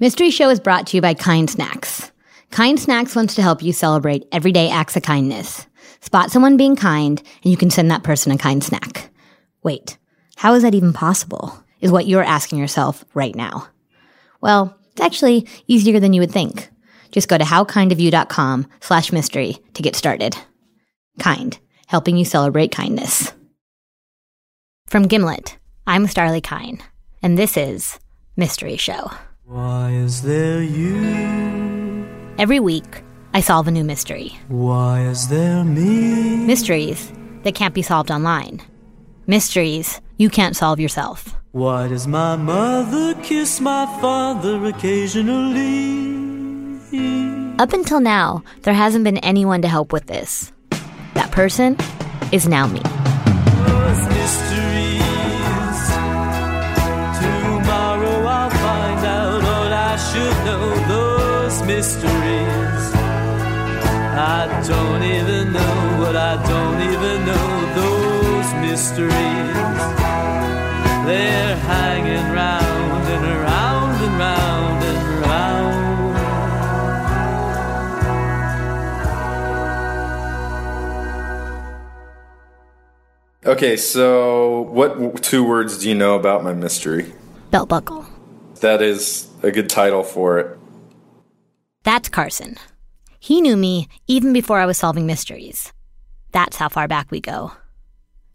Mystery Show is brought to you by Kind Snacks. Kind Snacks wants to help you celebrate everyday acts of kindness. Spot someone being kind, and you can send that person a kind snack. Wait, how is that even possible? Is what you're asking yourself right now. Well, it's actually easier than you would think. Just go to howkindofyou.com slash mystery to get started. Kind, helping you celebrate kindness. From Gimlet, I'm Starlee Kine, and this is Mystery Show. Why is there you? Every week, I solve a new mystery. Why is there me? Mysteries that can't be solved online. Mysteries you can't solve yourself. Why does my mother kiss my father occasionally? Up until now, there hasn't been anyone to help with this. That person is now me. Those mysteries. I don't even know what I don't even know. Those mysteries. They're hanging round and around and round and round. Okay, so what two words do you know about my mystery? Belt buckle. That is a good title for it. That's Carson. He knew me even before I was solving mysteries. That's how far back we go.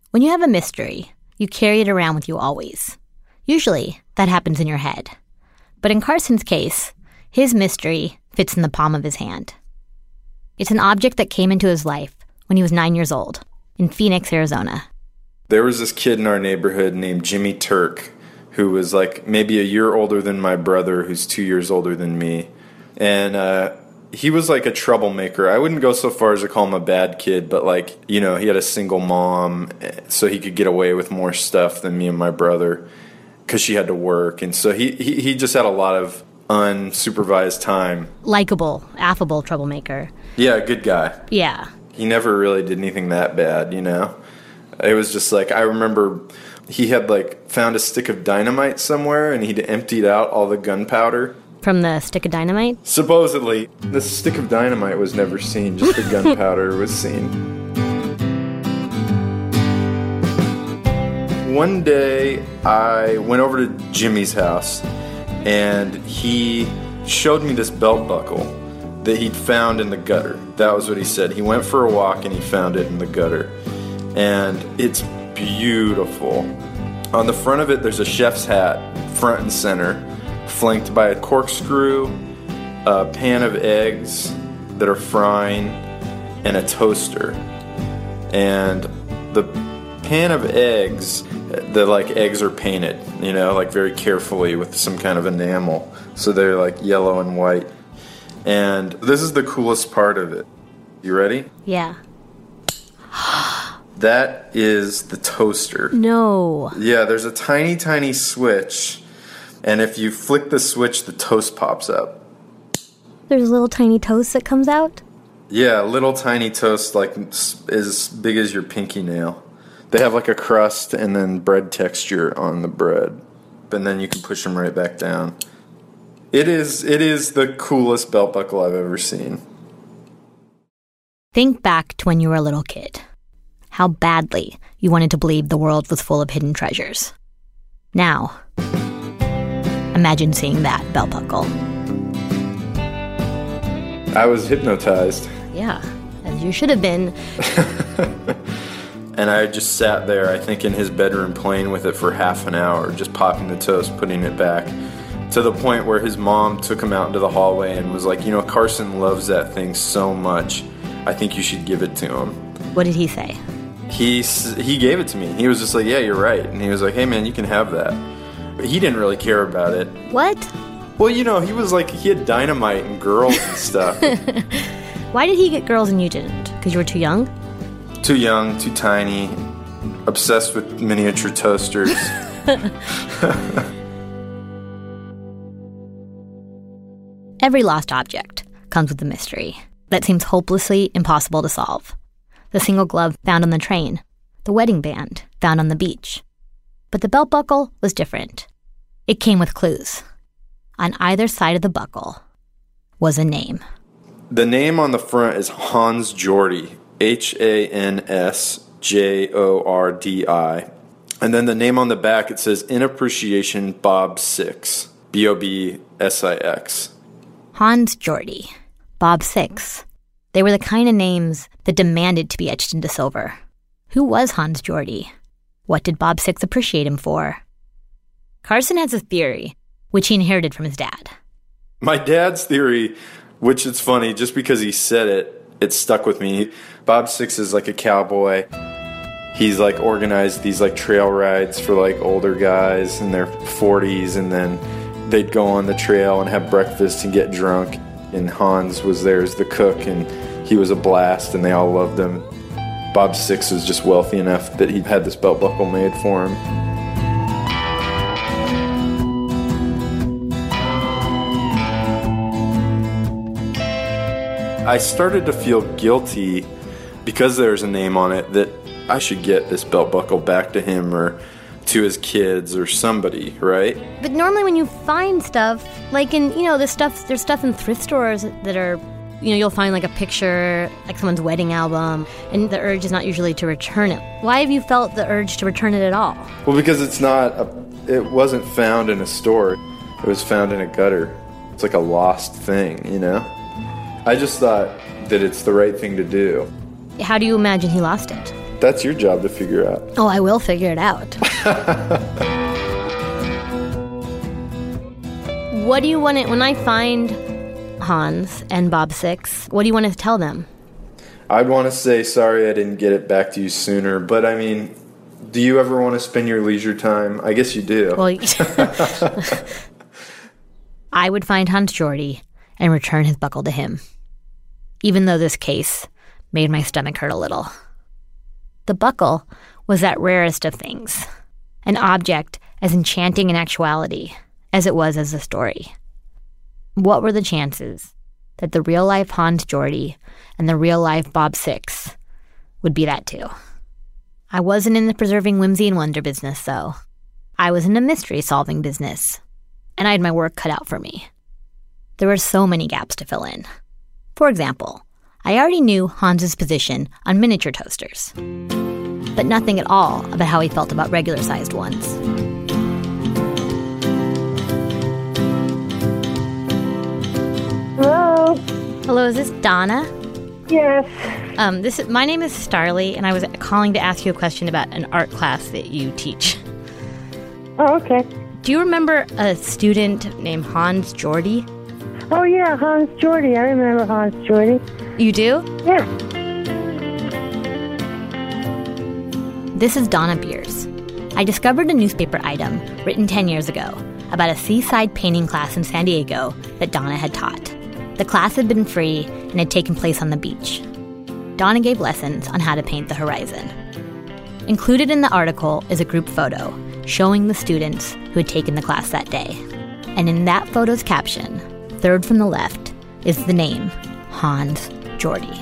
When you have a mystery, you carry it around with you always. Usually, that happens in your head. But in Carson's case, his mystery fits in the palm of his hand. It's an object that came into his life when he was nine years old in Phoenix, Arizona. There was this kid in our neighborhood named Jimmy Turk who was like maybe a year older than my brother, who's two years older than me. And uh, he was like a troublemaker. I wouldn't go so far as to call him a bad kid, but like, you know, he had a single mom, eh, so he could get away with more stuff than me and my brother because she had to work. And so he, he, he just had a lot of unsupervised time. Likeable, affable troublemaker. Yeah, good guy. Yeah. he never really did anything that bad, you know. It was just like I remember he had like found a stick of dynamite somewhere and he'd emptied out all the gunpowder. From the stick of dynamite? Supposedly, the stick of dynamite was never seen, just the gunpowder was seen. One day, I went over to Jimmy's house and he showed me this belt buckle that he'd found in the gutter. That was what he said. He went for a walk and he found it in the gutter. And it's beautiful. On the front of it, there's a chef's hat, front and center, flanked by a corkscrew, a pan of eggs that are frying, and a toaster. And the pan of eggs, the like eggs are painted, you know, like very carefully with some kind of enamel. So they're like yellow and white. And this is the coolest part of it. You ready? Yeah. That is the toaster. No. Yeah, there's a tiny, tiny switch. And if you flick the switch, the toast pops up. There's a little tiny toast that comes out? Yeah, little tiny toast, like as big as your pinky nail. They have like a crust and then bread texture on the bread, and then you can push them right back down. It is it is the coolest belt buckle I've ever seen. Think back to when you were a little kid. How badly you wanted to believe the world was full of hidden treasures. Now, imagine seeing that belt buckle. I was hypnotized, Yeah, as you should have been. and I just sat there, I think, in his bedroom playing with it for half an hour, just popping the toast, putting it back, to the point where his mom took him out into the hallway and was like, "You know, Carson loves that thing so much. I think you should give it to him." What did he say? he he gave it to me. He was just like, "Yeah, you're right," and he was like, "Hey, man, you can have that." But he didn't really care about it. What? Well, you know, he was like he had dynamite and girls and stuff. Why did he get girls and you didn't? Because you were too young? too young, too tiny, obsessed with miniature toasters. Every lost object comes with a mystery that seems hopelessly impossible to solve. The single glove found on the train, the wedding band found on the beach. But the belt buckle was different. It came with clues. On either side of the buckle was a name. The name on the front is Hans Jordi, H A N S J O R D I. And then the name on the back it says In Appreciation Bob Six, B O B S I X. Hans Jordi, Bob Six. They were the kind of names that demanded to be etched into silver. Who was Hans Jordi? What did Bob Six appreciate him for? Carson has a theory, which he inherited from his dad. My dad's theory, which it's funny, just because he said it, it stuck with me. Bob Six is like a cowboy. He's like organized these like trail rides for like older guys in their 40s, and then they'd go on the trail and have breakfast and get drunk. And Hans was there as the cook, and he was a blast, and they all loved him. Bob Six was just wealthy enough that he had this belt buckle made for him. I started to feel guilty because there's a name on it that I should get this belt buckle back to him or to his kids or somebody, right? But normally, when you find stuff, like in you know, there's stuff there's stuff in thrift stores that are, you know, you'll find like a picture, like someone's wedding album, and the urge is not usually to return it. Why have you felt the urge to return it at all? Well, because it's not a, it wasn't found in a store. It was found in a gutter. It's like a lost thing, you know? I just thought that it's the right thing to do. How do you imagine he lost it? That's your job to figure out. Oh, I will figure it out. what do you want it when I find Hans and Bob Six, what do you want to tell them? I'd want to say sorry I didn't get it back to you sooner, but I mean, do you ever want to spend your leisure time? I guess you do. Well, I would find Hans Jordi and return his buckle to him, even though this case made my stomach hurt a little. The buckle was that rarest of things, an object as enchanting in actuality as it was as a story. What were the chances that the real life Hans Jordi and the real life Bob Six would be that too? I wasn't in the preserving whimsy and wonder business, though. I was in a mystery solving business, and I had my work cut out for me. There were so many gaps to fill in. For example, I already knew Hans's position on miniature toasters, but nothing at all about how he felt about regular sized ones. Hello. Hello, is this Donna? Yes. Um, this is, my name is Starlee, and I was calling to ask you a question about an art class that you teach. Oh, okay. Do you remember a student named Hans Jordi? Oh, yeah, Hans Jordi. I remember Hans Jordi. You do? Yeah. This is Donna Beers. I discovered a newspaper item written 10 years ago about a seaside painting class in San Diego that Donna had taught. The class had been free and had taken place on the beach. Donna gave lessons on how to paint the horizon. Included in the article is a group photo showing the students who had taken the class that day. And in that photo's caption, third from the left, is the name Hans Jordi.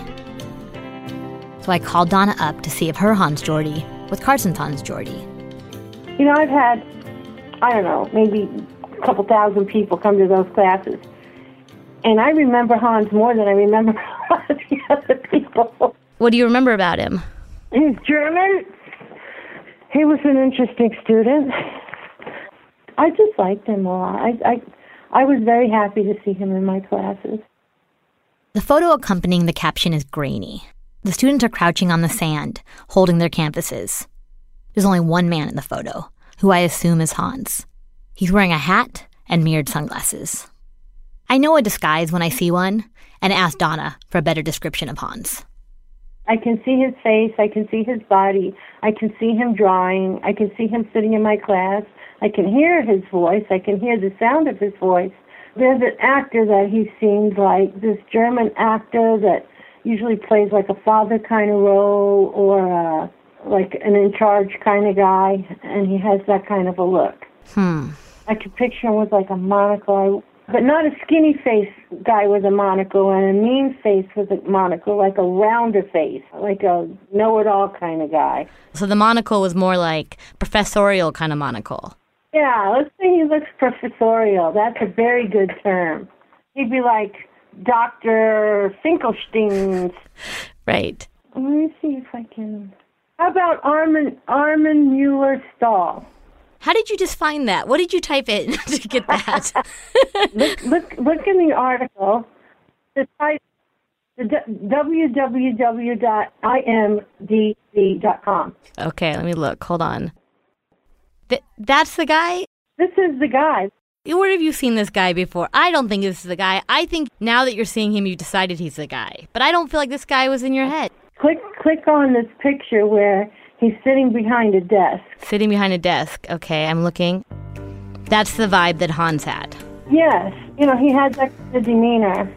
So I called Donna up to see if her Hans Jordi was Carson's Hans Jordi. You know, I've had, I don't know, maybe a couple thousand people come to those classes. And I remember Hans more than I remember a lot of the other people. What do you remember about him? He's German. He was an interesting student. I just liked him a lot. I, I, I was very happy to see him in my classes. The photo accompanying the caption is grainy. The students are crouching on the sand, holding their canvases. There's only one man in the photo, who I assume is Hans. He's wearing a hat and mirrored sunglasses. I know a disguise when I see one, and ask Donna for a better description of Hans. I can see his face. I can see his body. I can see him drawing. I can see him sitting in my class. I can hear his voice. I can hear the sound of his voice. There's an actor that he seems like, this German actor that usually plays like a father kind of role or uh, like an in charge kind of guy, and he has that kind of a look. Hmm. I could picture him with like a monocle, but not a skinny face guy with a monocle and a mean face with a monocle, like a rounder face, like a know it all kind of guy. So the monocle was more like professorial kind of monocle. Yeah, let's say he looks professorial. That's a very good term. He'd be like Dr. Finkelstein. Right. Let me see if I can. How about Armin, Armin Mueller Stahl? How did you just find that? What did you type in to get that? Look, look, look in the article. The site, the d- www.imdb.com. okay, let me look. Hold on. Th- that's the guy? This is the guy. Where have you seen this guy before? I don't think this is the guy. I think now that you're seeing him, you decided he's the guy. But I don't feel like this guy was in your head. Click, click on this picture where he's sitting behind a desk. Sitting behind a desk. Okay, I'm looking. That's the vibe that Hans had. Yes, you know, he had that kind of demeanor.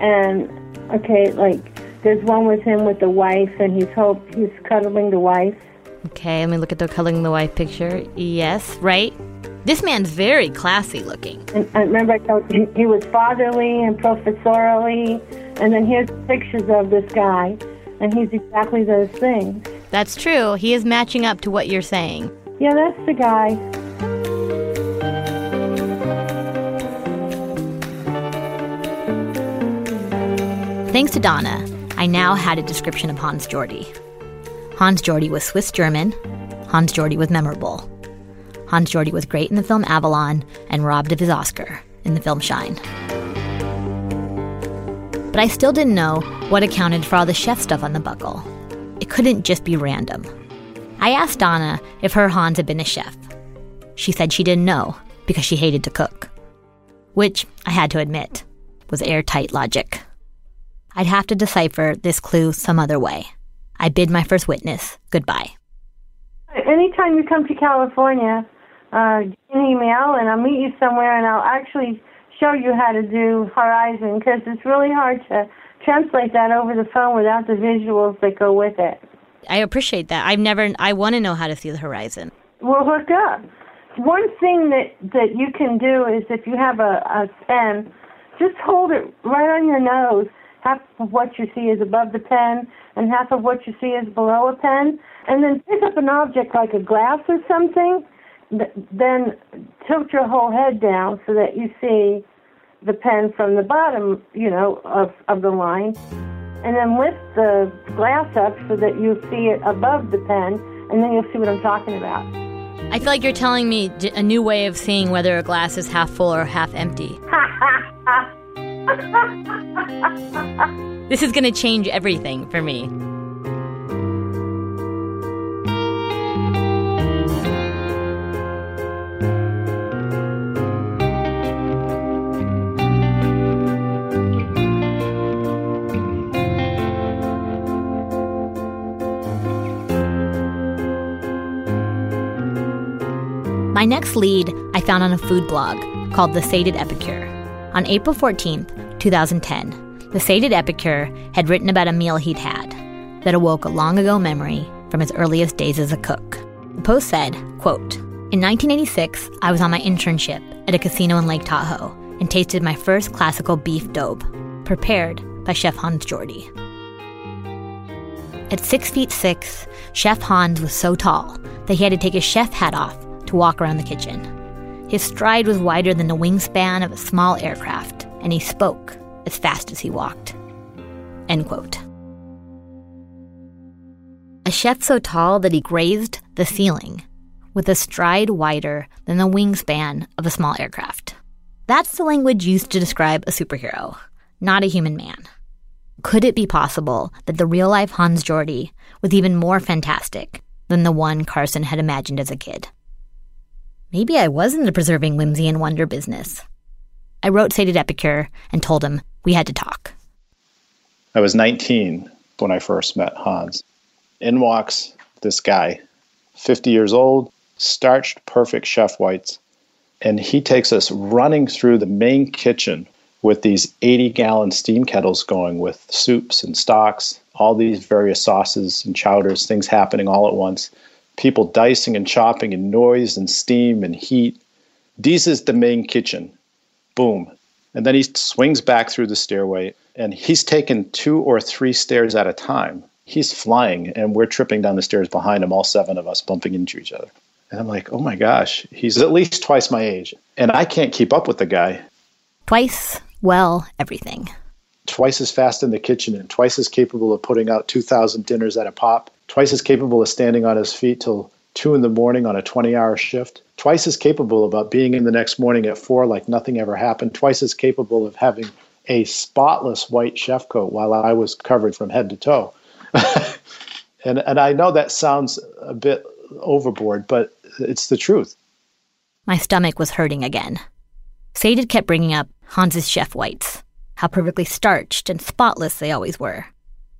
And okay, like there's one with him with the wife, and he's hope he's cuddling the wife. Okay, let me look at the cuddling the wife picture. Yes, right? This man's very classy looking. And I remember I told you he was fatherly and professorially, and then here's pictures of this guy, and he's exactly those things. That's true. He is matching up to what you're saying. Yeah, that's the guy. Thanks to Donna, I now had a description of Hans Jordi. Hans Jordi was Swiss German. Hans Jordi was memorable. Hans Jordi was great in the film Avalon and robbed of his Oscar in the film Shine. But I still didn't know what accounted for all the chef stuff on the buckle. It couldn't just be random. I asked Donna if her Hans had been a chef. She said she didn't know because she hated to cook. Which, I had to admit, was airtight logic. I'd have to decipher this clue some other way. I bid my first witness goodbye. Anytime you come to California, uh, an email and I'll meet you somewhere and I'll actually show you how to do Horizon because it's really hard to translate that over the phone without the visuals that go with it. I appreciate that. I've never, I want to know how to see the horizon. We'll hook up. One thing that, that you can do is if you have a, a pen, just hold it right on your nose. Half of what you see is above the pen, and half of what you see is below a pen. And then pick up an object like a glass or something, th- then tilt your whole head down so that you see the pen from the bottom, you know, of, of the line. And then lift the glass up so that you see it above the pen, and then you'll see what I'm talking about. I feel like you're telling me a new way of seeing whether a glass is half full or half empty. This is going to change everything for me. My next lead I found on a food blog called The Sated Epicure. On April 14th, 2010, The Sated Epicure had written about a meal he'd had that awoke a long ago memory from his earliest days as a cook. The post said, quote, In 1986, I was on my internship at a casino in Lake Tahoe and tasted my first classical beef daube, prepared by Chef Hans Jordi. At six feet six, Chef Hans was so tall that he had to take his chef hat off to walk around the kitchen. His stride was wider than the wingspan of a small aircraft, and he spoke as fast as he walked. End quote. A chef so tall that he grazed the ceiling, with a stride wider than the wingspan of a small aircraft. That's the language used to describe a superhero, not a human man. Could it be possible that the real life Hans Jordi was even more fantastic than the one Carson had imagined as a kid? Maybe I was in the preserving whimsy and wonder business. I wrote Sated Epicure and told him we had to talk. I was 19 when I first met Hans. In walks this guy, 50 years old, starched perfect chef whites, and he takes us running through the main kitchen with these 80 gallon steam kettles going with soups and stocks, all these various sauces and chowders, things happening all at once, people dicing and chopping, and noise and steam and heat. This is the main kitchen. Boom. And then he swings back through the stairway, and he's taken two or three stairs at a time. He's flying, and we're tripping down the stairs behind him, all seven of us bumping into each other. And I'm like, oh my gosh, he's at least twice my age. And I can't keep up with the guy. Twice, well, everything. Twice as fast in the kitchen and twice as capable of putting out 2,000 dinners at a pop. Twice as capable of standing on his feet till two in the morning on a 20 hour shift. Twice as capable about uh, being in the next morning at four like nothing ever happened. Twice as capable of having a spotless white chef coat while I was covered from head to toe. and and I know that sounds a bit overboard, but it's the truth. My stomach was hurting again. Sated kept bringing up Hans's chef whites, how perfectly starched and spotless they always were.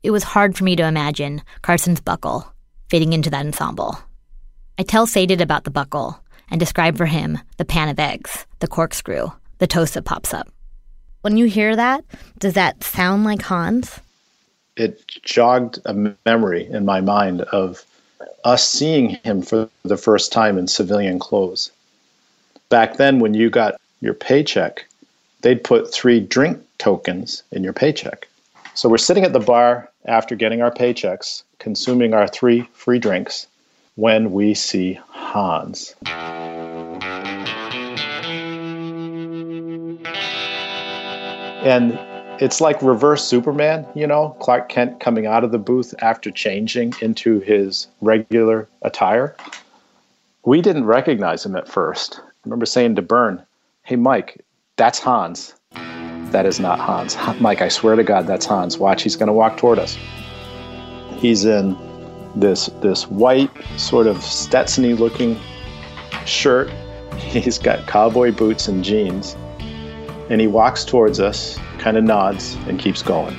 It was hard for me to imagine Carson's buckle fitting into that ensemble. I tell Sated about the buckle and describe for him the pan of eggs, the corkscrew, the toast that pops up. When you hear that, does that sound like Hans? It jogged a memory in my mind of us seeing him for the first time in civilian clothes. Back then, when you got your paycheck, they'd put three drink tokens in your paycheck. So we're sitting at the bar after getting our paychecks, consuming our three free drinks, when we see Hans. And it's like reverse Superman, you know, Clark Kent coming out of the booth after changing into his regular attire. We didn't recognize him at first. I remember saying to Bern, Hey, Mike, that's Hans. That is not Hans. Mike, I swear to God, that's Hans. Watch, he's going to walk toward us. He's in this this white sort of Stetsony looking shirt. He's got cowboy boots and jeans. And he walks towards us, kind of nods, and keeps going.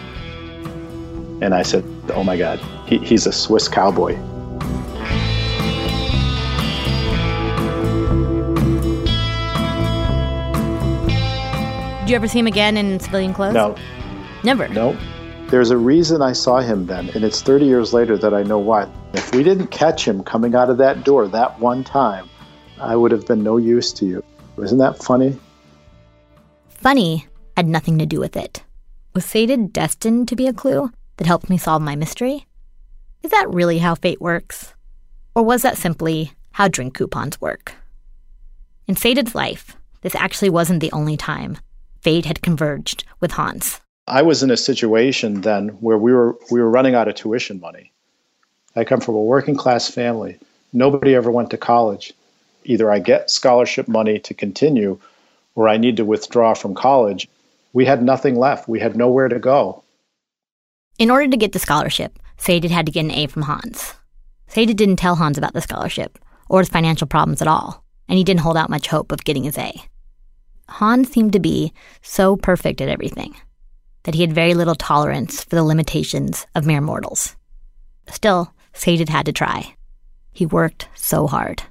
And I said, Oh my God, he, he's a Swiss cowboy. Did you ever see him again in civilian clothes? No, Never. no. There's a reason I saw him then, and it's 30 years later that I know why. If we didn't catch him coming out of that door that one time, I would have been no use to you. Isn't that funny? Funny had nothing to do with it. Was Sated destined to be a clue that helped me solve my mystery? Is that really how fate works? Or was that simply how drink coupons work? In Sated's life, this actually wasn't the only time fate had converged with Hans. I was in a situation then where we were we were running out of tuition money. I come from a working class family. Nobody ever went to college. Either I get scholarship money to continue or I need to withdraw from college. We had nothing left. We had nowhere to go. In order to get the scholarship, Sated had to get an A from Hans. Sated didn't tell Hans about the scholarship or his financial problems at all, and he didn't hold out much hope of getting his A. Hans seemed to be so perfect at everything that he had very little tolerance for the limitations of mere mortals. Still, Sated had to try. He worked so hard.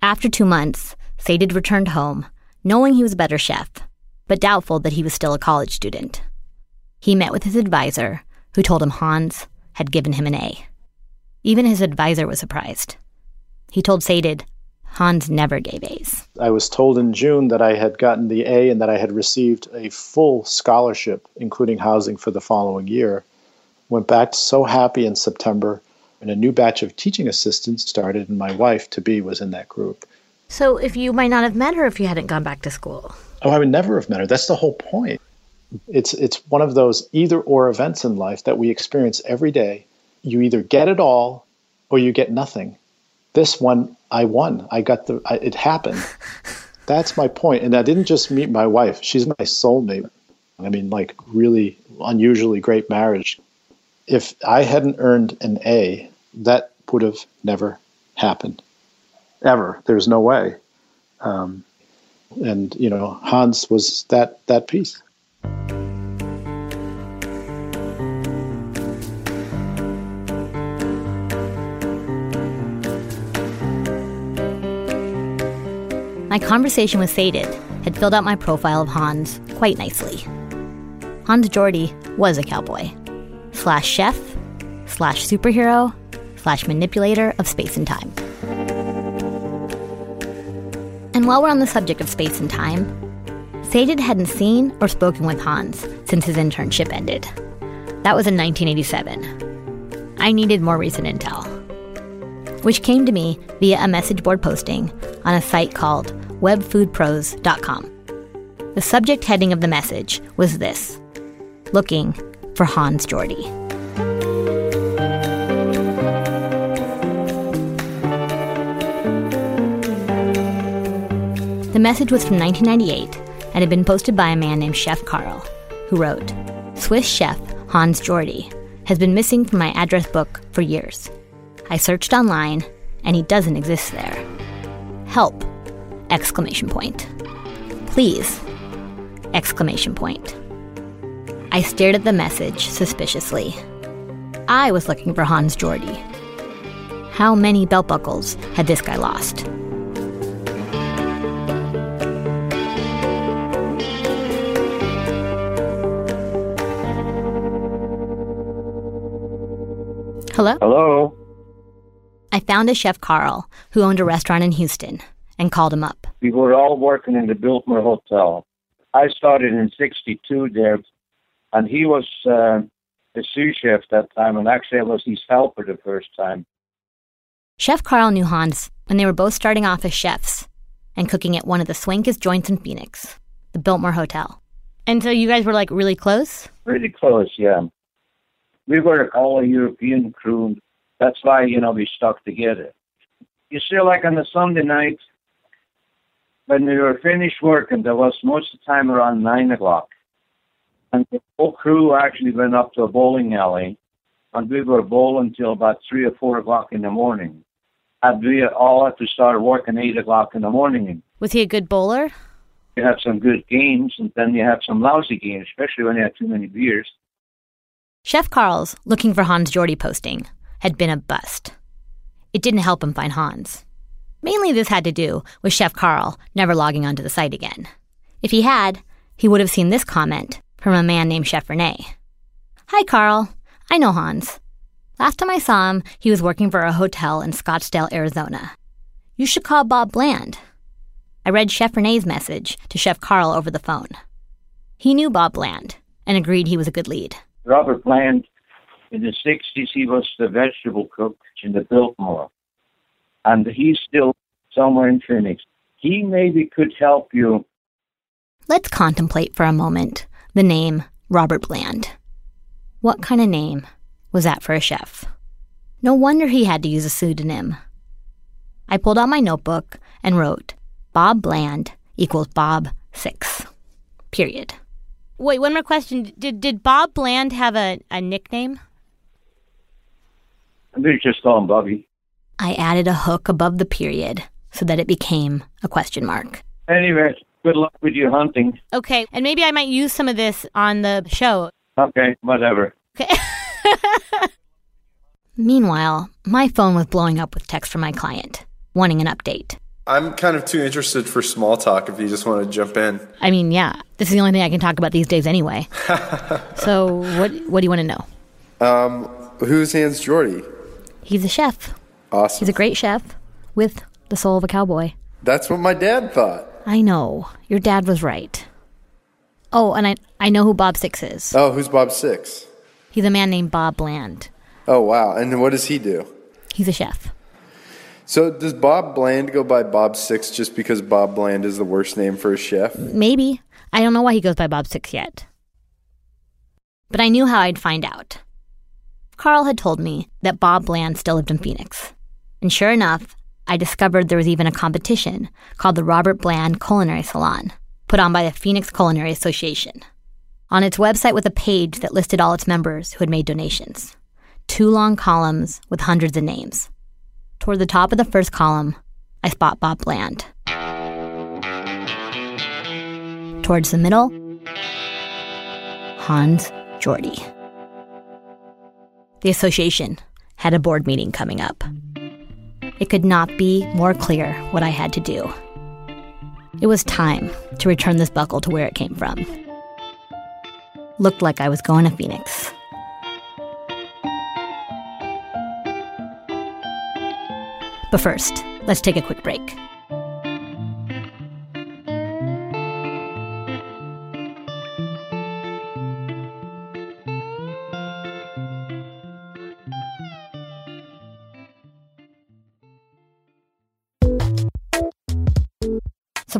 After two months, Sated returned home, knowing he was a better chef, but doubtful that he was still a college student. He met with his advisor, who told him Hans had given him an A. Even his advisor was surprised. He told Sated Hans never gave A's. I was told in June that I had gotten the A and that I had received a full scholarship, including housing for the following year. Went back so happy in September, and a new batch of teaching assistants started, and my wife, to be, was in that group. So, if you might not have met her if you hadn't gone back to school. Oh, I would never have met her. That's the whole point. It's it's one of those either or events in life that we experience every day. You either get it all or you get nothing. This one I won. I got the I, it happened. That's my point. And I didn't just meet my wife. She's my soulmate. I mean like really unusually great marriage. If I hadn't earned an A, that would have never happened. Ever. There's no way. Um, and you know Hans was that that piece. My conversation with Sated had filled out my profile of Hans quite nicely. Hans Jordi was a cowboy, slash chef, slash superhero, slash manipulator of space and time. And while we're on the subject of space and time, Sated hadn't seen or spoken with Hans since his internship ended. That was in 1987. I needed more recent intel. which came to me via a message board posting on a site called webfoodpros.com. The subject heading of the message was this Looking for Hans Jordi. The message was from 1998 and had been posted by a man named Chef Carl, who wrote Swiss chef Hans Jordi has been missing from my address book for years. I searched online and he doesn't exist there. Help! Exclamation point. Please! Exclamation point. I stared at the message suspiciously. I was looking for Hans Jordi. How many belt buckles had this guy lost? Hello? Hello. I found a chef Carl who owned a restaurant in Houston and called him up. We were all working in the Biltmore Hotel. I started in '62 there, and he was uh, the sous chef that time, and actually I was his helper the first time. Chef Carl knew Hans when they were both starting off as chefs and cooking at one of the swankest joints in Phoenix, the Biltmore Hotel. And so you guys were like really close? Pretty close, yeah. We were all a European crew. That's why, you know, we stuck together. You see, like on the Sunday night, when we were finished working, there was most of the time around 9 o'clock. And the whole crew actually went up to a bowling alley, and we were bowling till about 3 or 4 o'clock in the morning. And we all had to start working 8 o'clock in the morning. Was he a good bowler? You have some good games, and then you have some lousy games, especially when you have too many beers. Chef Carl's looking for Hans Jordi posting had been a bust. It didn't help him find Hans. Mainly this had to do with Chef Carl never logging onto the site again. If he had, he would have seen this comment from a man named Chef Rene. Hi, Carl. I know Hans. Last time I saw him, he was working for a hotel in Scottsdale, Arizona. You should call Bob Bland. I read Chef Rene's message to Chef Carl over the phone. He knew Bob Bland and agreed he was a good lead. Robert Bland, in the 60s, he was the vegetable cook in the Biltmore. And he's still somewhere in Phoenix. He maybe could help you. Let's contemplate for a moment the name Robert Bland. What kind of name was that for a chef? No wonder he had to use a pseudonym. I pulled out my notebook and wrote Bob Bland equals Bob Six. Period. Wait, one more question. Did did Bob Bland have a, a nickname? We just call him Bobby. I added a hook above the period so that it became a question mark. Anyway, good luck with your hunting. Okay, and maybe I might use some of this on the show. Okay, whatever. Okay. Meanwhile, my phone was blowing up with text from my client, wanting an update. I'm kind of too interested for small talk if you just want to jump in. I mean, yeah, this is the only thing I can talk about these days anyway. so, what what do you want to know? Um, who's Hans Jordi? He's a chef. Awesome. He's a great chef with the soul of a cowboy. That's what my dad thought. I know. Your dad was right. Oh, and I I know who Bob Six is. Oh, who's Bob Six? He's a man named Bob Bland. Oh, wow. And what does he do? He's a chef. So does Bob Bland go by Bob Six just because Bob Bland is the worst name for a chef? Maybe. I don't know why he goes by Bob Six yet. But I knew how I'd find out. Carl had told me that Bob Bland still lived in Phoenix. And sure enough, I discovered there was even a competition called the Robert Bland Culinary Salon, put on by the Phoenix Culinary Association. On its website was a page that listed all its members who had made donations. Two long columns with hundreds of names. Toward the top of the first column, I spot Bob Bland. Towards the middle, Hans Jordi. The association had a board meeting coming up. It could not be more clear what I had to do. It was time to return this buckle to where it came from. Looked like I was going to Phoenix. But first, let's take a quick break.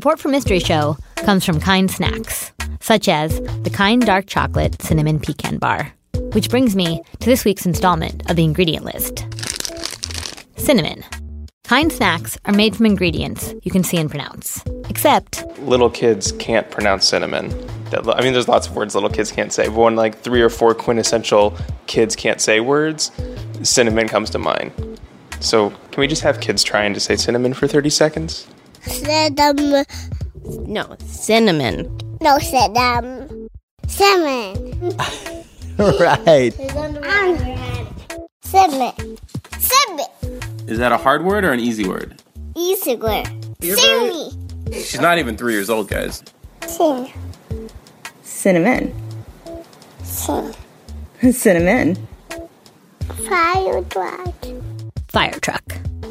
Support for Mystery Show comes from Kind Snacks, such as the Kind Dark Chocolate Cinnamon Pecan Bar. Which brings me to this week's installment of the ingredient list cinnamon. Kind snacks are made from ingredients you can see and pronounce, except little kids can't pronounce cinnamon. I mean, there's lots of words little kids can't say. But when like three or four quintessential kids can't say words, cinnamon comes to mind. So can we just have kids trying to say cinnamon for 30 seconds? Cinnamon. No, cinnamon. No, cinnamon. Cinnamon. right. It's on the on your head. Cinnamon. Cinnamon. Is that a hard word or an easy word? Easy word. Cinnamon. She's not even three years old, guys. Cinnamon. Cinnamon. Cinnamon. Cinnamon. Fire truck. fire truck,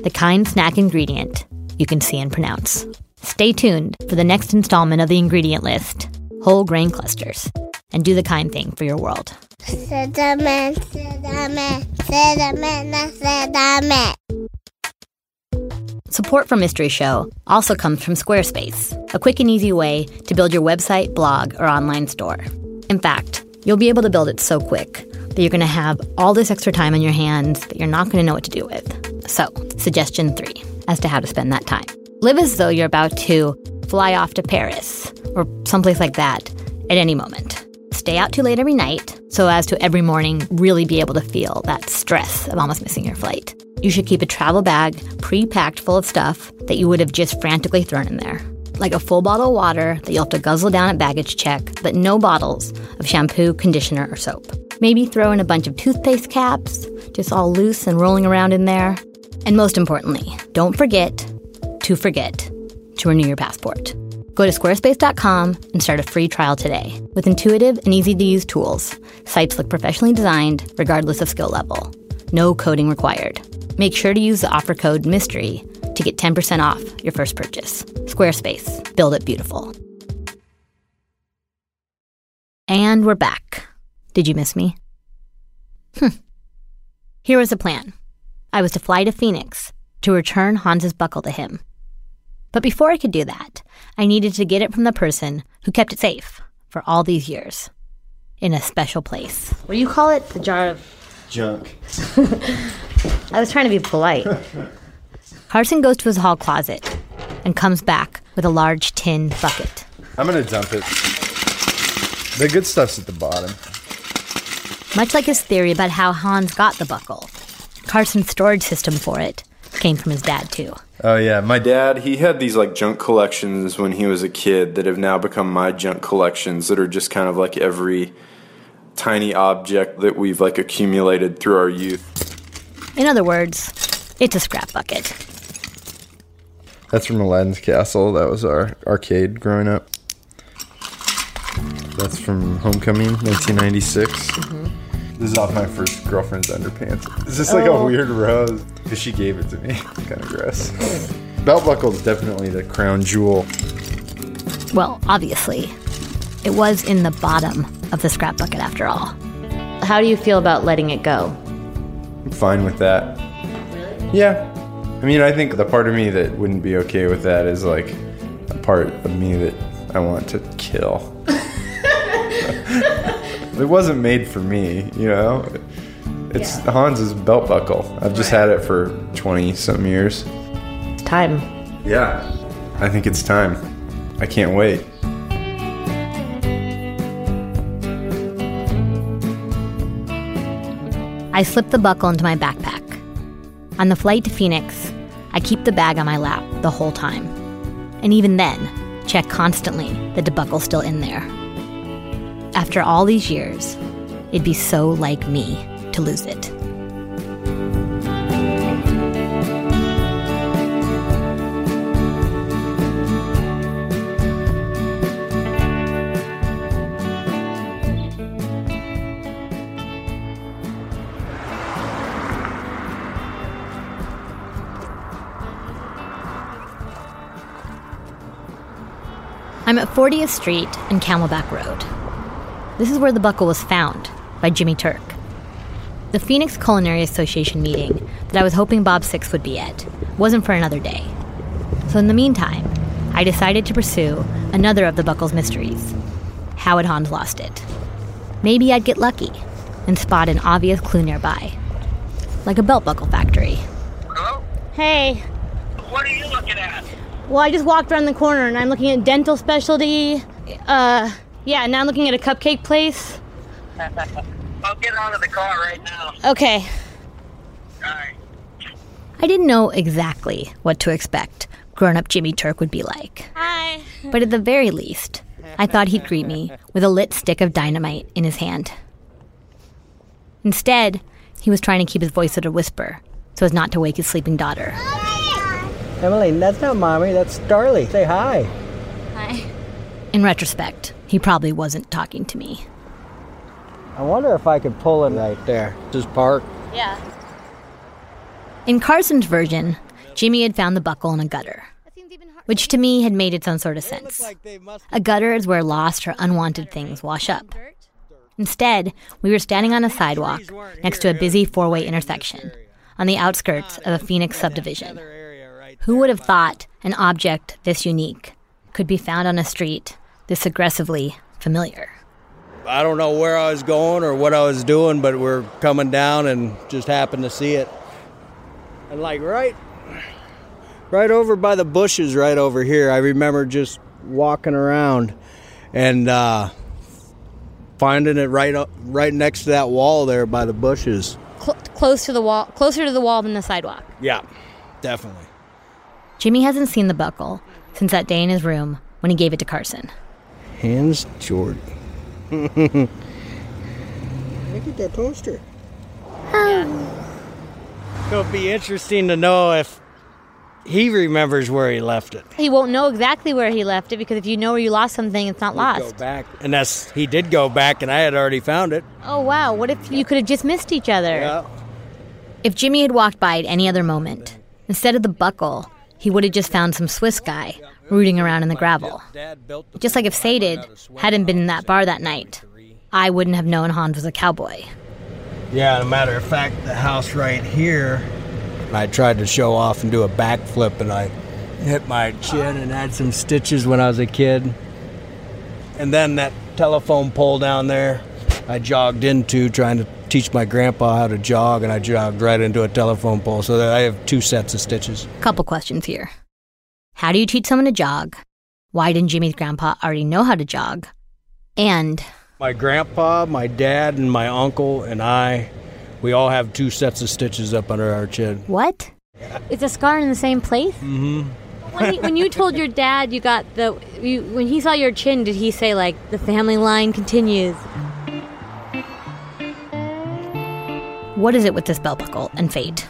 the kind snack ingredient you can see and pronounce. Stay tuned for the next installment of the ingredient list whole grain clusters and do the kind thing for your world. Cinnamon. Cinnamon. Cinnamon. Cinnamon. Support for Mystery Show also comes from Squarespace, a quick and easy way to build your website, blog, or online store. In fact, you'll be able to build it so quick that you're going to have all this extra time on your hands that you're not going to know what to do with. So, suggestion three as to how to spend that time. Live as though you're about to fly off to Paris or someplace like that at any moment. Stay out too late every night so as to every morning really be able to feel that stress of almost missing your flight. You should keep a travel bag pre packed full of stuff that you would have just frantically thrown in there. Like a full bottle of water that you'll have to guzzle down at baggage check, but no bottles of shampoo, conditioner, or soap. Maybe throw in a bunch of toothpaste caps, just all loose and rolling around in there. And most importantly, don't forget to forget to renew your passport. Go to squarespace.com and start a free trial today. With intuitive and easy to use tools, sites look professionally designed regardless of skill level. No coding required. Make sure to use the offer code MYSTERY to get 10% off your first purchase. Squarespace, build it beautiful. And we're back. Did you miss me? Hmm. Here was the plan I was to fly to Phoenix to return Hans's buckle to him. But before I could do that, I needed to get it from the person who kept it safe for all these years in a special place. What do you call it? The jar of. Junk. I was trying to be polite. Carson goes to his hall closet and comes back with a large tin bucket. I'm gonna dump it. The good stuff's at the bottom. Much like his theory about how Hans got the buckle, Carson's storage system for it came from his dad, too. Oh yeah, my dad, he had these like junk collections when he was a kid that have now become my junk collections that are just kind of like every tiny object that we've like accumulated through our youth. In other words, it's a scrap bucket. That's from Aladdin's Castle. That was our arcade growing up. That's from Homecoming, 1996. Mm-hmm. This is off my first girlfriend's underpants. It's just like a oh. weird rose because she gave it to me. kind of gross. Belt buckle is definitely the crown jewel. Well, obviously, it was in the bottom of the scrap bucket after all. How do you feel about letting it go? I'm fine with that. Really? Yeah. I mean, I think the part of me that wouldn't be okay with that is like a part of me that I want to kill. It wasn't made for me, you know? It's Hans's belt buckle. I've just had it for 20 some years. Time. Yeah. I think it's time. I can't wait. I slip the buckle into my backpack. On the flight to Phoenix, I keep the bag on my lap the whole time. And even then, check constantly that the buckle's still in there. After all these years, it'd be so like me to lose it. I'm at 40th Street and Camelback Road. This is where the buckle was found by Jimmy Turk. The Phoenix Culinary Association meeting that I was hoping Bob Six would be at wasn't for another day. So in the meantime, I I decided to pursue another of the Buckles mysteries. How had Hans lost it? Maybe I'd get lucky and spot an obvious clue nearby, like a belt buckle factory. Hello? Hey, What are you looking at? well, I just walked around the corner and I'm looking at dental specialty. Uh, yeah, now I'm looking at a cupcake place. I'll get out of the car right now. Okay. I didn't know exactly what to expect grown up Jimmy Turk would be like. Hi. But at the very least, I thought he'd greet me with a lit stick of dynamite in his hand. Instead, he was trying to keep his voice at a whisper so as not to wake his sleeping daughter. Emily, that's not mommy, that's Darlie. Say hi. Hi. In retrospect, he probably wasn't talking to me. I wonder if I could pull him right there. This park. Yeah. In Carson's version, Jimmy had found the buckle in a gutter, which to me had made its own sort of sense. A gutter is where lost or unwanted things wash up. Instead, we were standing on a sidewalk next to a busy four way intersection on the outskirts of a Phoenix subdivision. Who would have thought an object this unique could be found on a street this aggressively familiar? I don't know where I was going or what I was doing, but we're coming down and just happened to see it. And like right right over by the bushes right over here, I remember just walking around and uh finding it right up right next to that wall there by the bushes. Cl- close to the wall, closer to the wall than the sidewalk. Yeah, definitely. Jimmy hasn't seen the buckle since that day in his room when he gave it to Carson. Hands Jordan. Look at that poster. Oh. It'll be interesting to know if he remembers where he left it. He won't know exactly where he left it because if you know where you lost something, it's not Go lost. back, and that's he did go back, and I had already found it. Oh, wow. What if you could have just missed each other? Yeah. If Jimmy had walked by at any other moment, instead of the buckle, he would have just found some Swiss guy rooting around in the gravel. Just like if Sated hadn't been in that bar that night, I wouldn't have known Hans was a cowboy. Yeah, as a matter of fact, the house right here. I tried to show off and do a backflip, and I hit my chin and had some stitches when I was a kid. And then that telephone pole down there, I jogged into trying to teach my grandpa how to jog, and I jogged right into a telephone pole. So that I have two sets of stitches. Couple questions here. How do you teach someone to jog? Why didn't Jimmy's grandpa already know how to jog? And My grandpa, my dad, and my uncle and I, we all have two sets of stitches up under our chin. what? It's a scar in the same place? Mm-hmm. when, he, when you told your dad you got the you, when he saw your chin did he say like the family line continues what is it with this belt buckle and fate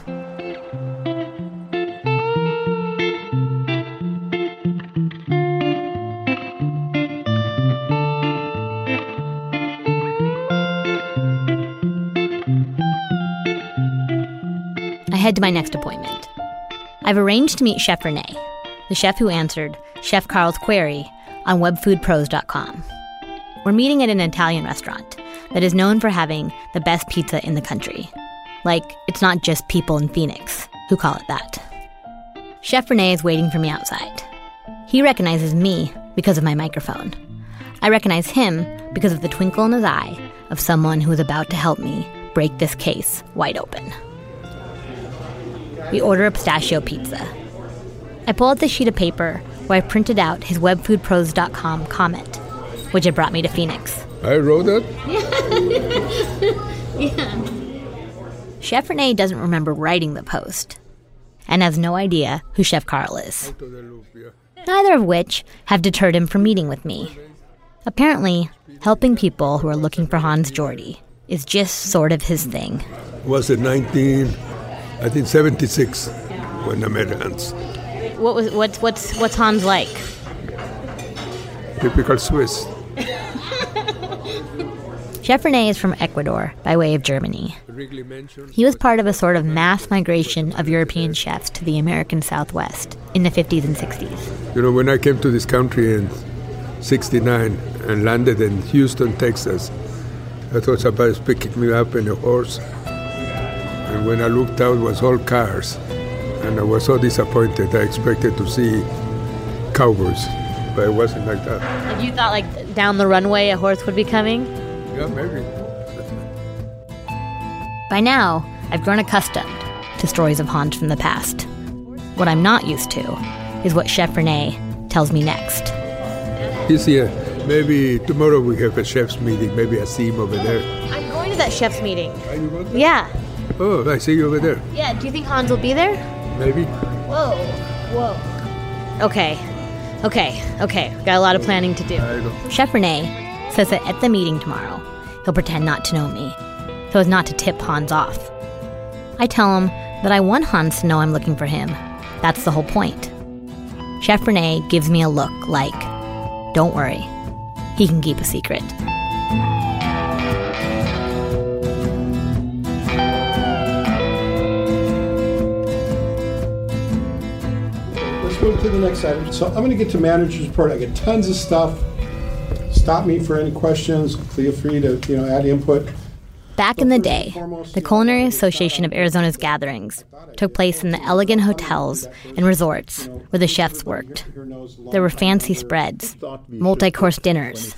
head to my next appointment I've arranged to meet Chef Rene, the chef who answered Chef Carl's query on webfoodpros.com. We're meeting at an Italian restaurant that is known for having the best pizza in the country. Like, it's not just people in Phoenix who call it that. Chef Rene is waiting for me outside. He recognizes me because of my microphone. I recognize him because of the twinkle in his eye of someone who is about to help me break this case wide open. We order a pistachio pizza. I pull out the sheet of paper where I printed out his webfoodpros.com comment, which had brought me to Phoenix. I wrote it. yeah. Chef Rene doesn't remember writing the post and has no idea who Chef Carl is. Neither of which have deterred him from meeting with me. Apparently, helping people who are looking for Hans Jordi is just sort of his thing. Was it 19, I think 76 when I met Hans. What was what's what's what's Hans like? Typical Swiss. Chef Rene is from Ecuador by way of Germany. He was part of a sort of mass migration of European chefs to the American Southwest in the 50s and 60s. You know, when I came to this country in 69 and landed in Houston, Texas, I thought somebody was picking me up in a horse. And when I looked out, it was all cars. And I was so disappointed. I expected to see cowboys, but it wasn't like that. Like you thought, like down the runway, a horse would be coming. Yeah, maybe. By now, I've grown accustomed to stories of Hans from the past. What I'm not used to is what Chef Rene tells me next. He's here. Maybe tomorrow we have a chef's meeting. Maybe I see him over there. I'm going to that chef's meeting. Ah, yeah. Oh, I see you over there. Yeah. Do you think Hans will be there? Maybe. Whoa. Whoa. Okay. Okay. Okay. Got a lot of planning to do. Chef Rene says that at the meeting tomorrow, he'll pretend not to know me, so as not to tip Hans off. I tell him that I want Hans to know I'm looking for him. That's the whole point. Chef Rene gives me a look like, don't worry, he can keep a secret. Go to the next item. So I'm going to get to manager's report. I get tons of stuff. Stop me for any questions. Feel free to you know add input. Back in the day, the Culinary Association of Arizona's gatherings took place in the elegant hotels and resorts where the chefs worked. There were fancy spreads, multi course dinners,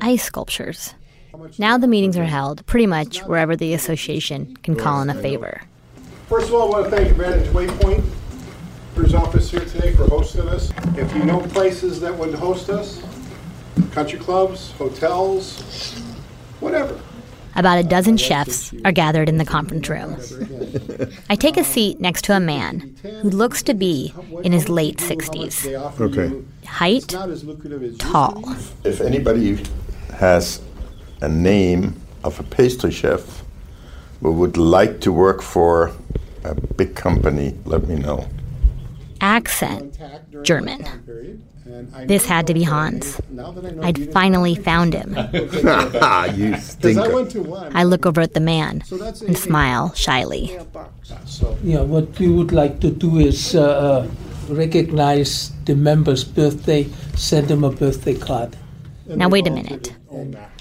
ice sculptures. Now the meetings are held pretty much wherever the association can call in a favor. First of all, I want to thank Advantage Waypoint for office here today for hosting us. If you know places that would host us, country clubs, hotels, whatever. About a dozen chefs are gathered in the conference room. I take a seat next to a man who looks to be in his late 60s. Okay. Height, tall. If anybody has a name of a pastry chef who would like to work for a big company, let me know. Accent, German. This had to be Hans. I'd finally found him. you stinker. I look over at the man and smile shyly. Yeah, what we would like to do is uh, uh, recognize the member's birthday, send them a birthday card. Now, wait a minute.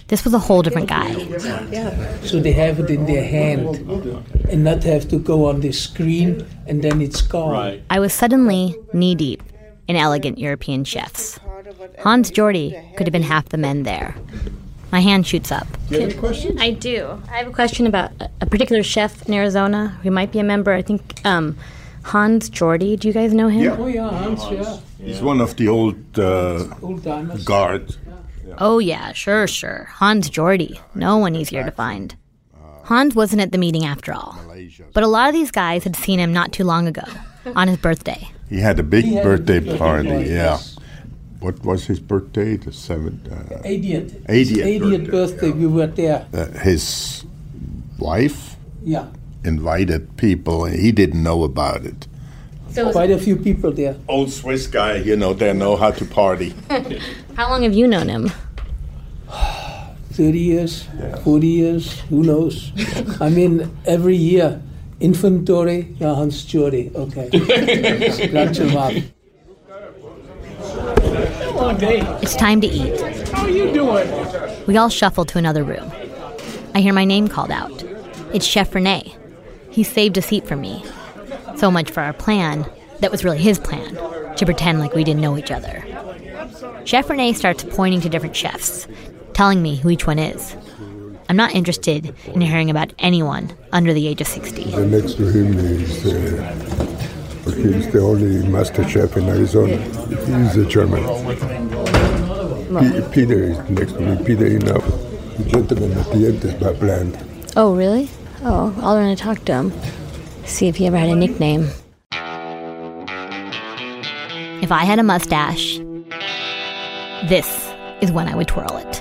This was a whole different guy. So they have it in their hand and not have to go on the screen and then it's gone. I was suddenly knee deep in elegant European chefs. Hans Jordi could have been half the men there. My hand shoots up. Do you have any questions? I do. I have a question about a- a particular chef in Arizona who might be a member. I think um, Hans Jordi. Do you guys know him? Yeah. Oh, yeah, Hans, yeah. He's one of the old uh, Old timers. Guard. Oh, yeah, sure, sure. Hans Jordi. No one easier to find. Hans wasn't at the meeting after all. But a lot of these guys had seen him not too long ago, on his birthday. He had a big He had a birthday big birthday party. party, yeah. yes. What was his birthday? The seventh. Uh, 80th. 80th 80th birthday, we were there. uh, his wife Yeah. invited people, and he didn't know about it. So, Quite a few people there. Old Swiss guy, you know, they know how to party. how long have you known him? 30 years, 40 years, who knows? I mean, every year, inventory, yeah, Hans Jordi, okay. Scratch him up. It's time to eat. How are you doing? We all shuffle to another room. I hear my name called out. It's Chef Rene. He saved a seat for me. So much for our plan that was really his plan to pretend like we didn't know each other. Chef Rene starts pointing to different chefs, telling me who each one is. I'm not interested in hearing about anyone under the age of 60. The next to him is, uh, he's the only master chef in Arizona. He's a German. P- Peter is next to me. Peter Enough. The gentleman at the end is Bob Bland. Oh, really? Oh, I'll run and talk to him. See if he ever had a nickname. If I had a mustache, this is when I would twirl it.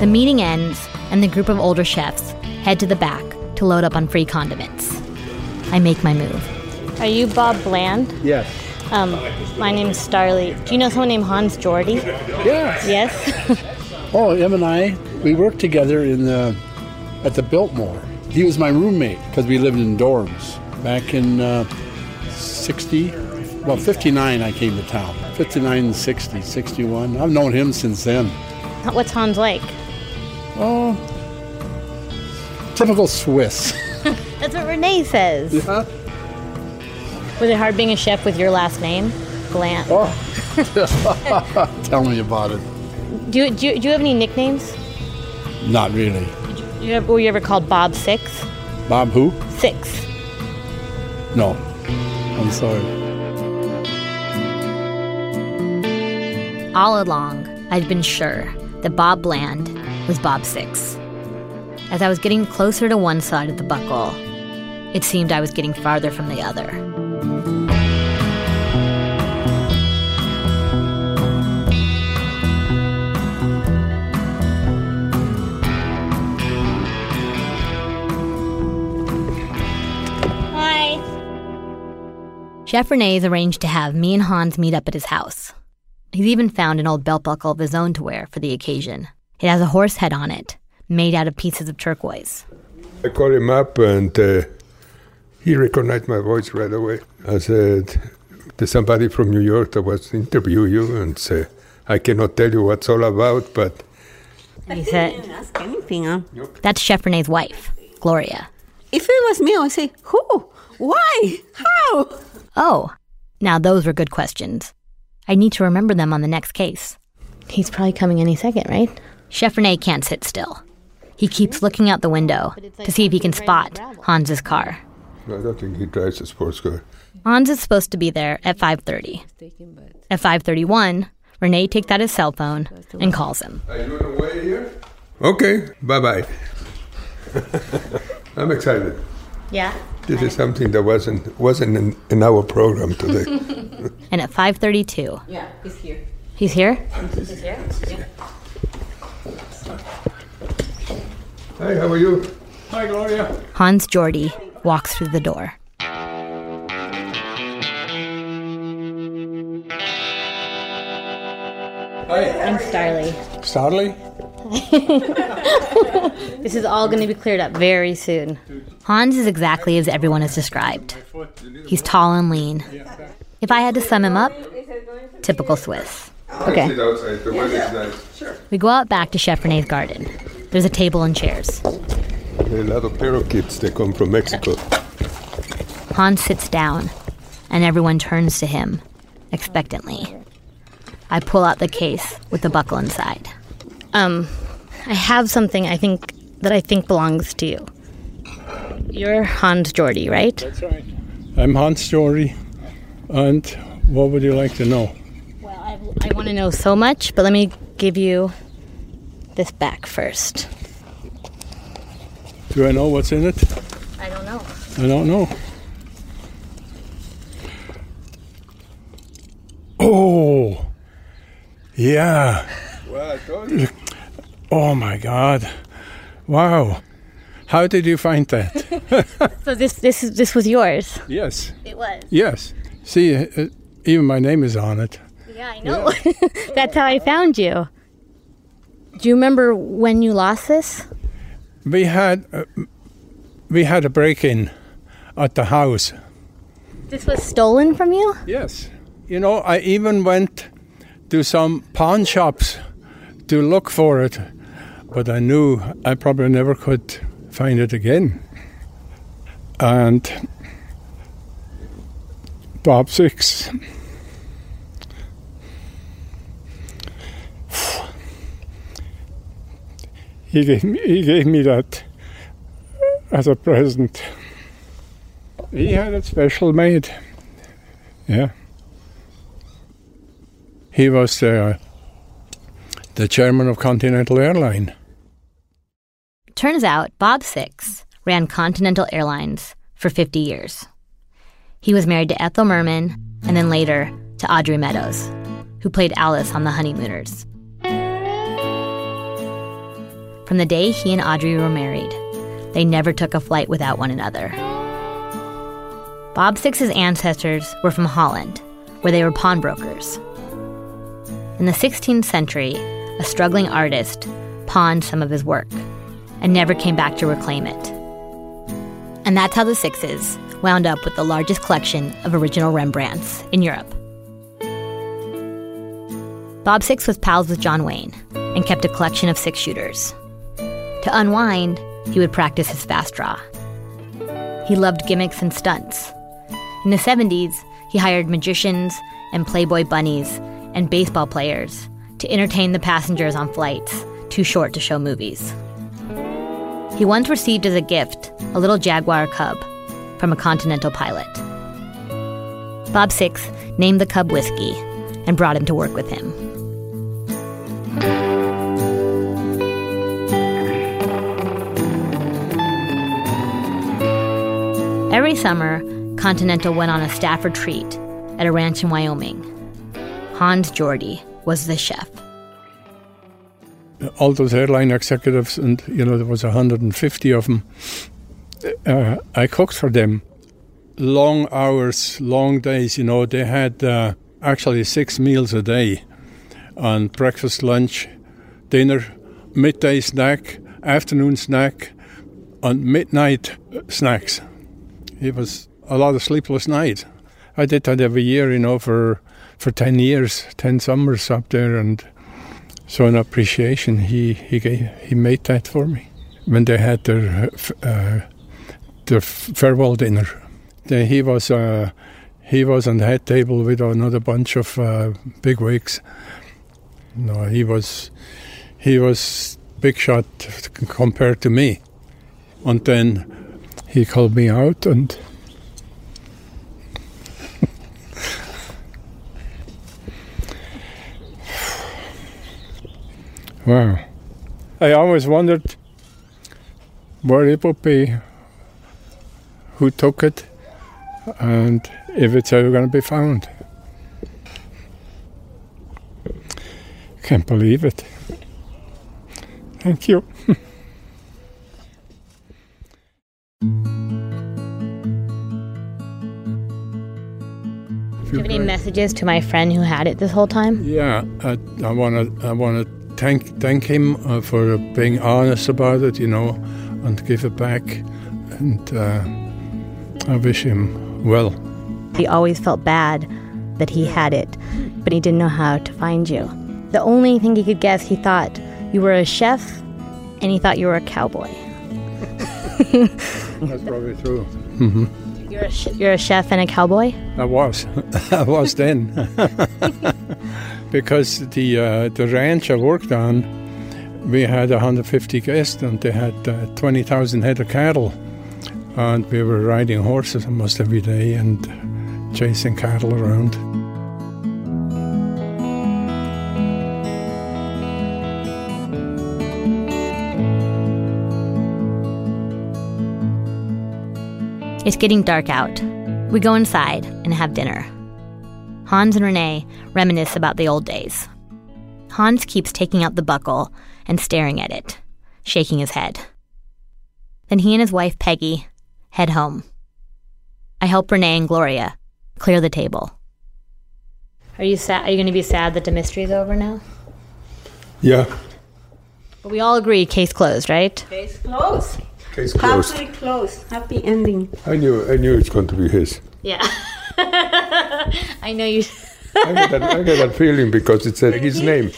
The meeting ends, and the group of older chefs head to the back to load up on free condiments. I make my move. Are you Bob Bland? Yes. Um, my name's Starlee. Do you know someone named Hans Jordi? Yes. Yes? Oh, him and I, we worked together in the at the Biltmore. He was my roommate because we lived in dorms back in uh, 60. Well, 59 I came to town. 59 60, 61. I've known him since then. What's Hans like? Oh, typical Swiss. That's what Renee says. Yeah. Was it hard being a chef with your last name? Bland. Oh. Tell me about it. Do you, do, you, do you have any nicknames? Not really. You ever, were you ever called Bob Six? Bob who? Six. No. I'm sorry. All along, I'd been sure that Bob Bland was Bob Six. As I was getting closer to one side of the buckle, it seemed I was getting farther from the other. Hi. Chef Renee's arranged to have me and Hans meet up at his house. He's even found an old belt buckle of his own to wear for the occasion. It has a horse head on it, made out of pieces of turquoise. I called him up and uh, he recognized my voice right away. I said, There's somebody from New York that wants to interview you and say, I cannot tell you what's all about, but He said, ask anything. Huh? That's Chef Renee's wife, Gloria. If it was me, I would say, who? Why? How? Oh, now those were good questions. I need to remember them on the next case. He's probably coming any second, right? Chef Rene can't sit still. He keeps looking out the window to see if he can spot Hans's car. I don't think he drives a sports car. Hans is supposed to be there at 5:30. At 5:31, Renee takes out his cell phone and calls him. Are you on the way here? Okay, bye bye. I'm excited. Yeah. This is something that wasn't wasn't in, in our program today. And at 5:32, Yeah, he's here. he's here. He's here? Yeah. Hi, how are you? Hi, Gloria. Hans Jordi walks through the door. Hi. I'm Starlee. Starlee? This is all going to be cleared up very soon. Hans is exactly as everyone has described. He's tall and lean. If I had to sum him up, typical Swiss. Okay. Sit outside. The weather's nice. We go out back to Chef Renee's garden. There's a table and chairs. There are a lot of parakeets that come from Mexico. Hans sits down, and everyone turns to him, expectantly. I pull out the case with the buckle inside. Um, I have something I think that I think belongs to you. You're Hans Jordi, right? That's right. I'm Hans Story. And what would you like to know? Well, I, I want to know so much, but let me give you this back first. Do I know what's in it? I don't know. I don't know. Oh, yeah. Well, I told you. Oh my God! Wow. How did you find that? So this this is this was yours. yes. It was. Yes. See, uh, even my name is on it. Yeah, I know. That's how I found you. Do you remember when you lost this? We had uh, we had a break-in at the house. This was stolen from you? Yes. You know, I even went to some pawn shops to look for it, but I knew I probably never could find it again. And Bob Six. He gave me, he gave me that as a present. He had it special made. Yeah. He was the, the chairman of Continental Airline. Turns out Bob Six ran Continental Airlines for 50 years. He was married to Ethel Merman and then later to Audrey Meadows, who played Alice on The Honeymooners. From the day he and Audrey were married, they never took a flight without one another. Bob Six's ancestors were from Holland, where they were pawnbrokers. In the 16th century, a struggling artist pawned some of his work and never came back to reclaim it. And that's how the Sixes wound up with the largest collection of original Rembrandts in Europe. Bob Six was pals with John Wayne and kept a collection of six shooters. To unwind, he would practice his fast draw. He loved gimmicks and stunts, In the 70s, he hired magicians and Playboy bunnies and baseball players to entertain the passengers on flights too short to show movies. He once received as a gift a little Jaguar cub from a Continental pilot. Bob Six named the cub Whiskey and brought him to work with him. Every summer, Continental went on a staff retreat at a ranch in Wyoming. Hans Jordi was the chef. all those airline executives, and you know there was 150 of them. Uh, I cooked for them. Long hours, long days. You know they had uh, actually six meals a day, on breakfast, lunch, dinner, midday snack, afternoon snack, and midnight snacks. It was a lot of sleepless nights. I did that every year, you know, for for ten years, ten summers up there, and so in appreciation, he he gave, he made that for me when they had their uh, their farewell dinner. Then he was uh, he was on the head table with another bunch of uh, big wigs. No, he was he was big shot compared to me. And then he called me out and. Wow. I always wondered where it would be, who took it, and if it's ever going to be found. Can't believe it. Thank you. Do you have any messages to my friend who had it this whole time? Yeah, I want to I want to thank thank him uh, for being honest about it, you know, and give it back. And uh, I wish him well. He always felt bad that he had it, but he didn't know how to find you. The only thing he could guess, he thought you were a chef, and he thought you were a cowboy. That's probably true. hmm You're a, sh- you're a chef and a cowboy. I was, I was then, because the uh, the ranch I worked on, we had 150 guests and they had uh, 20,000 head of cattle, and we were riding horses almost every day and chasing cattle around. It's getting dark out. We go inside and have dinner. Hans and Renee reminisce about the old days. Hans keeps taking out the buckle and staring at it, shaking his head. Then he and his wife Peggy head home. I help Renee and Gloria clear the table. Are you sad? Are you going to be sad that the mystery's over now? Yeah, But we all agree, case closed, right? Case closed. case closed. Happy close. Happy ending. I knew, I knew it's going to be his. Yeah. I know you. I got that, I got that feeling because it said uh, his name.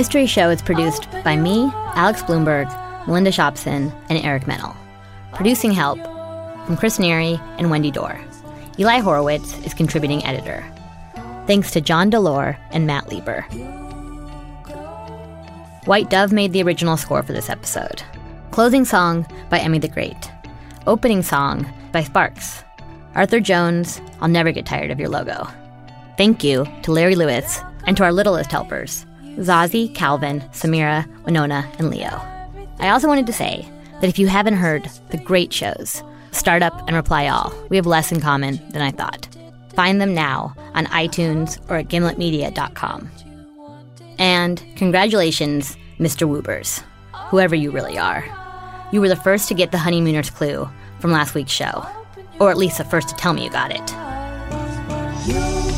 Mystery Show is produced by me, Alex Blumberg, Melinda Shopsin, and Eric Mennel. Producing help from Chris Neary and Wendy Dorr. Eli Horowitz is contributing editor. Thanks to John DeLore and Matt Lieber. White Dove made the original score for this episode. Closing song by Emmy the Great. Opening song by Sparks. Arthur Jones, I'll never get tired of your logo. Thank you to Larry Lewis and to our littlest helpers, Zazie, Calvin, Samira, Winona, and Leo. I also wanted to say that if you haven't heard the great shows Startup and Reply All. We have less in common than I thought. Find them now on iTunes or at gimletmedia.com. And congratulations, Mr. Woobers, whoever you really are. You were the first to get the honeymooner's clue from last week's show, or at least the first to tell me you got it.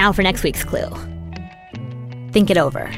Now for next week's clue. Think it over.